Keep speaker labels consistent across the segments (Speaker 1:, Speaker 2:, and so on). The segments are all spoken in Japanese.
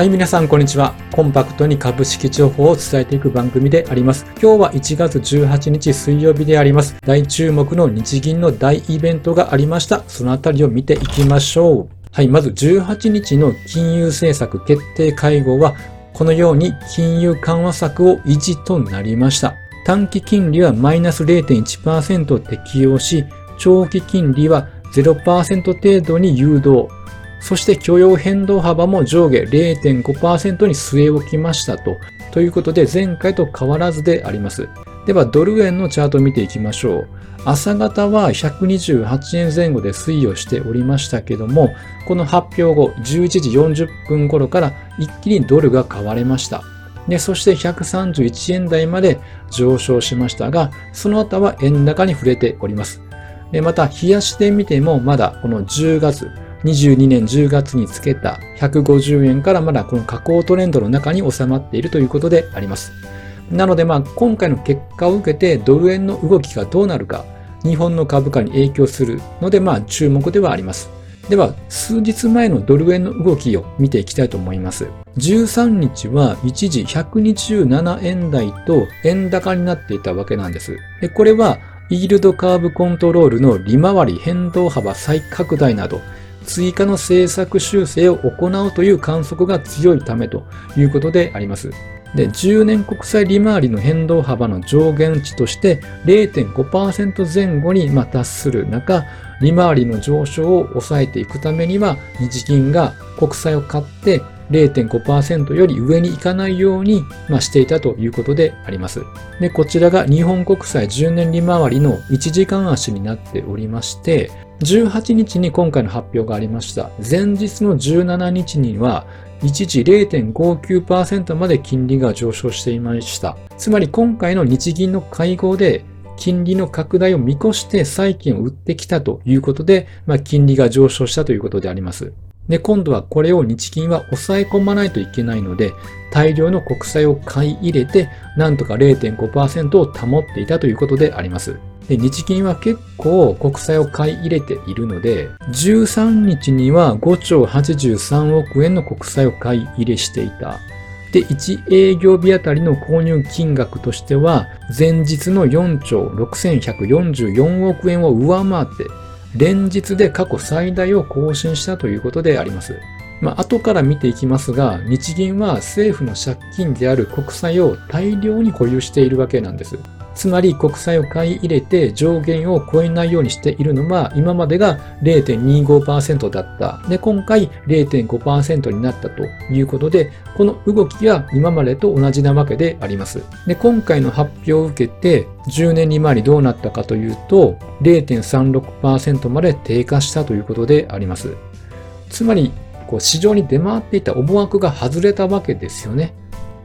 Speaker 1: はい、皆さん、こんにちは。コンパクトに株式情報を伝えていく番組であります。今日は1月18日水曜日であります。大注目の日銀の大イベントがありました。そのあたりを見ていきましょう。はい、まず18日の金融政策決定会合は、このように金融緩和策を維持となりました。短期金利はマイナス0.1%適用し、長期金利は0%程度に誘導。そして許容変動幅も上下0.5%に据え置きましたと。ということで前回と変わらずであります。ではドル円のチャートを見ていきましょう。朝方は128円前後で推移をしておりましたけども、この発表後11時40分頃から一気にドルが買われました。で、そして131円台まで上昇しましたが、その後は円高に触れております。で、また、冷やしてみてもまだこの10月、22年10月につけた150円からまだこの下降トレンドの中に収まっているということであります。なのでまあ今回の結果を受けてドル円の動きがどうなるか日本の株価に影響するのでまあ注目ではあります。では数日前のドル円の動きを見ていきたいと思います。13日は一時127円台と円高になっていたわけなんです。でこれはイールドカーブコントロールの利回り変動幅再拡大など追加の政策修正を行うという観測が強いためということであります。で、10年国債利回りの変動幅の上限値として0.5%前後に達する中、利回りの上昇を抑えていくためには、日銀が国債を買って0.5%より上に行かないように、していたということであります。で、こちらが日本国債10年利回りの1時間足になっておりまして、18日に今回の発表がありました。前日の17日には、一時0.59%まで金利が上昇していました。つまり今回の日銀の会合で金利の拡大を見越して債券を売ってきたということで、まあ、金利が上昇したということであります。で、今度はこれを日銀は抑え込まないといけないので、大量の国債を買い入れて、なんとか0.5%を保っていたということであります。で、日銀は結構国債を買い入れているので、13日には5兆83億円の国債を買い入れしていた。で、1営業日あたりの購入金額としては、前日の4兆6144億円を上回って、連日で過去最大を更新したということであります。まあ、後から見ていきますが、日銀は政府の借金である国債を大量に保有しているわけなんです。つまり国債を買い入れて上限を超えないようにしているのは今までが0.25%だった。で、今回0.5%になったということで、この動きは今までと同じなわけであります。で、今回の発表を受けて10年利回りどうなったかというと0.36%まで低下したということであります。つまり、市場に出回っていた思惑が外れたわけですよね。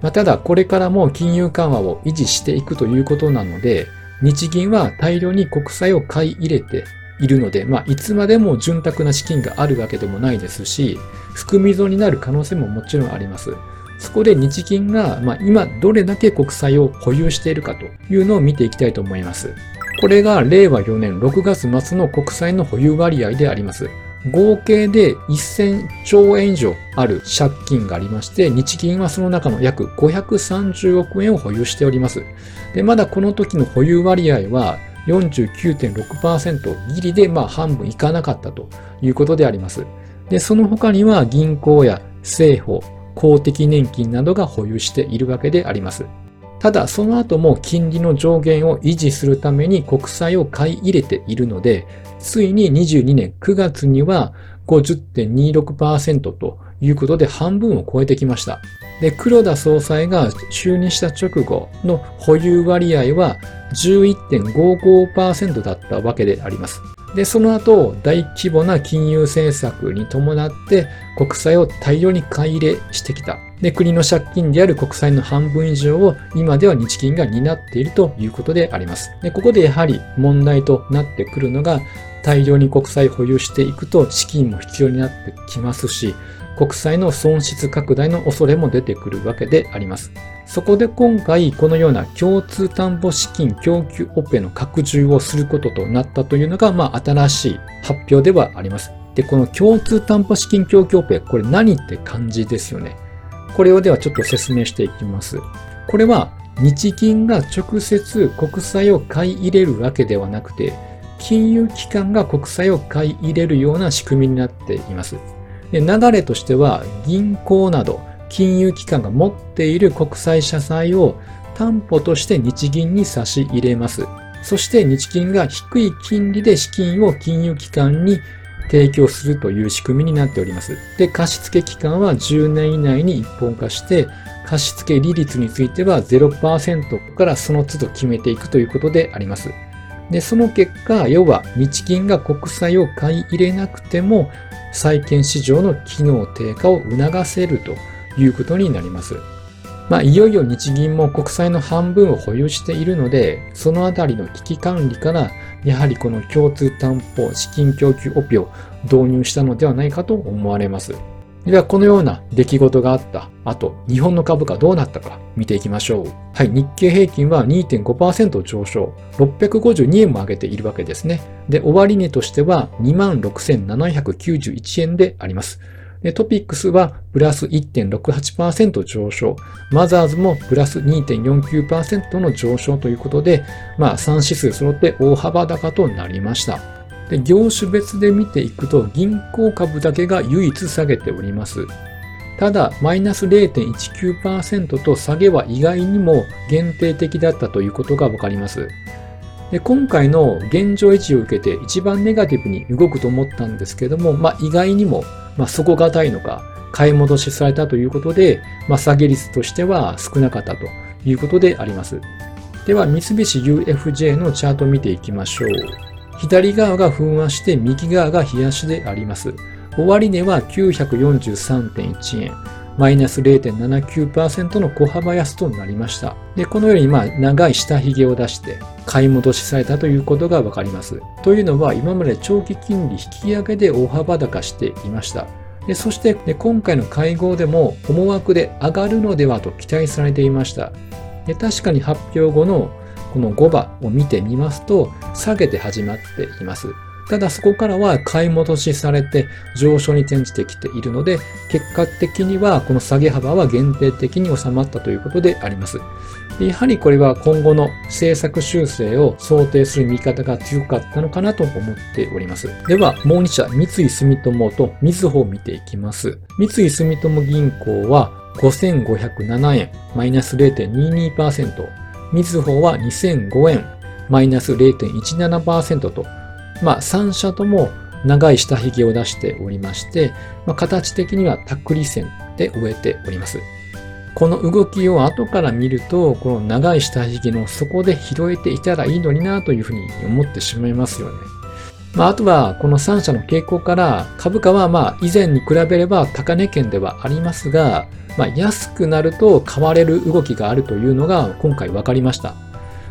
Speaker 1: まあ、ただ、これからも金融緩和を維持していくということなので、日銀は大量に国債を買い入れているので、まあ、いつまでも潤沢な資金があるわけでもないですし、含み損になる可能性ももちろんあります。そこで日銀が、まあ、今どれだけ国債を保有しているかというのを見ていきたいと思います。これが令和4年6月末の国債の保有割合であります。合計で1000兆円以上ある借金がありまして、日銀はその中の約530億円を保有しております。で、まだこの時の保有割合は49.6%ギリでまあ半分いかなかったということであります。で、その他には銀行や政府、公的年金などが保有しているわけであります。ただ、その後も金利の上限を維持するために国債を買い入れているので、ついに22年9月には50.26%ということで半分を超えてきました。で、黒田総裁が就任した直後の保有割合は11.55%だったわけであります。で、その後、大規模な金融政策に伴って国債を大量に買い入れしてきた。で、国の借金である国債の半分以上を今では日銀が担っているということであります。で、ここでやはり問題となってくるのが、大量に国債保有していくと資金も必要になってきますし、国債の損失拡大の恐れも出てくるわけであります。そこで今回このような共通担保資金供給オペの拡充をすることとなったというのが、まあ新しい発表ではあります。で、この共通担保資金供給オペ、これ何って感じですよね。これをではちょっと説明していきます。これは日銀が直接国債を買い入れるわけではなくて、金融機関が国債を買い入れるような仕組みになっています。で流れとしては銀行など金融機関が持っている国債社債を担保として日銀に差し入れます。そして日銀が低い金利で資金を金融機関に提供するという仕組みになっております。で、貸付期間は10年以内に一本化して、貸付利率については0%からその都度決めていくということであります。で、その結果、要は日銀が国債を買い入れなくても、債券市場の機能低下を促せるということになります。まあ、いよいよ日銀も国債の半分を保有しているので、そのあたりの危機管理から、やはりこの共通担保資金供給オペを導入したのではないかと思われます。では、このような出来事があった後、日本の株価どうなったか見ていきましょう。はい、日経平均は2.5%上昇、652円も上げているわけですね。で、終値としては26,791円であります。トピックスはプラス1.68%上昇、マザーズもプラス2.49%の上昇ということで、まあ3指数揃って大幅高となりました。で業種別で見ていくと銀行株だけが唯一下げております。ただ、マイナス0.19%と下げは意外にも限定的だったということがわかります。で今回の現状維持を受けて一番ネガティブに動くと思ったんですけども、まあ、意外にも、まあ、底堅いのか買い戻しされたということで、まあ、下げ率としては少なかったということであります。では、三菱 UFJ のチャートを見ていきましょう。左側が噴和して右側が冷やしであります。終値は943.1円。マイナス0.79%の小幅安となりました。で、このようにまあ長い下髭を出して買い戻しされたということがわかります。というのは今まで長期金利引き上げで大幅高していました。でそしてで今回の会合でも思惑で上がるのではと期待されていました。で確かに発表後のこの5番を見てみますと、下げて始まっています。ただそこからは買い戻しされて上昇に転じてきているので、結果的にはこの下げ幅は限定的に収まったということであります。やはりこれは今後の政策修正を想定する見方が強かったのかなと思っております。では、もう2社、三井住友とみずほを見ていきます。三井住友銀行は5507円、マイナス0.22%、みずほは2005円、マイナス0.17%と、まあ3社とも長い下髭を出しておりまして、まあ、形的にはタックリ線で終えております。この動きを後から見ると、この長い下髭の底で拾えていたらいいのになというふうに思ってしまいますよね。まあ、あとは、この3社の傾向から、株価はまあ以前に比べれば高値圏ではありますが、まあ、安くなると買われる動きがあるというのが今回分かりました。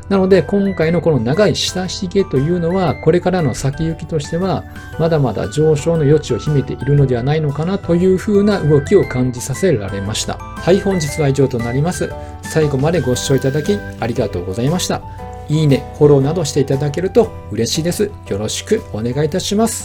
Speaker 1: なので今回のこの長い下髭というのはこれからの先行きとしてはまだまだ上昇の余地を秘めているのではないのかなというふうな動きを感じさせられました。はい、本日は以上となります。最後までご視聴いただきありがとうございました。いいね、フォローなどしていただけると嬉しいです。よろしくお願いいたします。